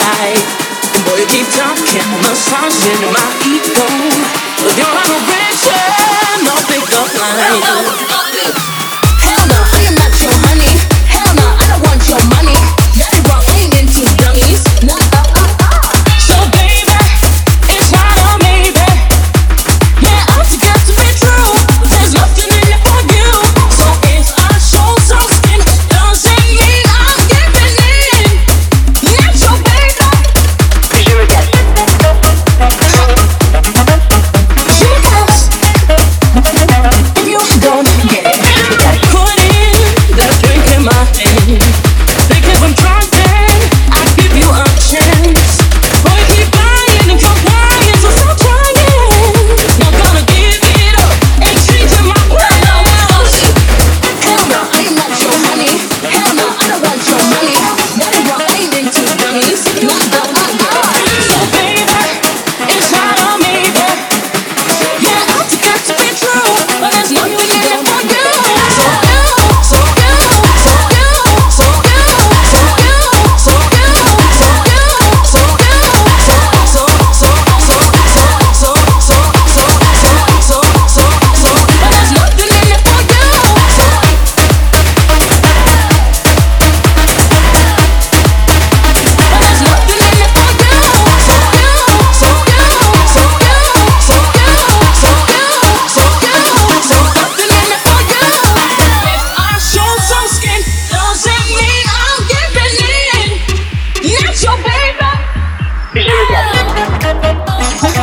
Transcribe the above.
tight. Boy, you keep talking, massaging my ego. You're on nothing.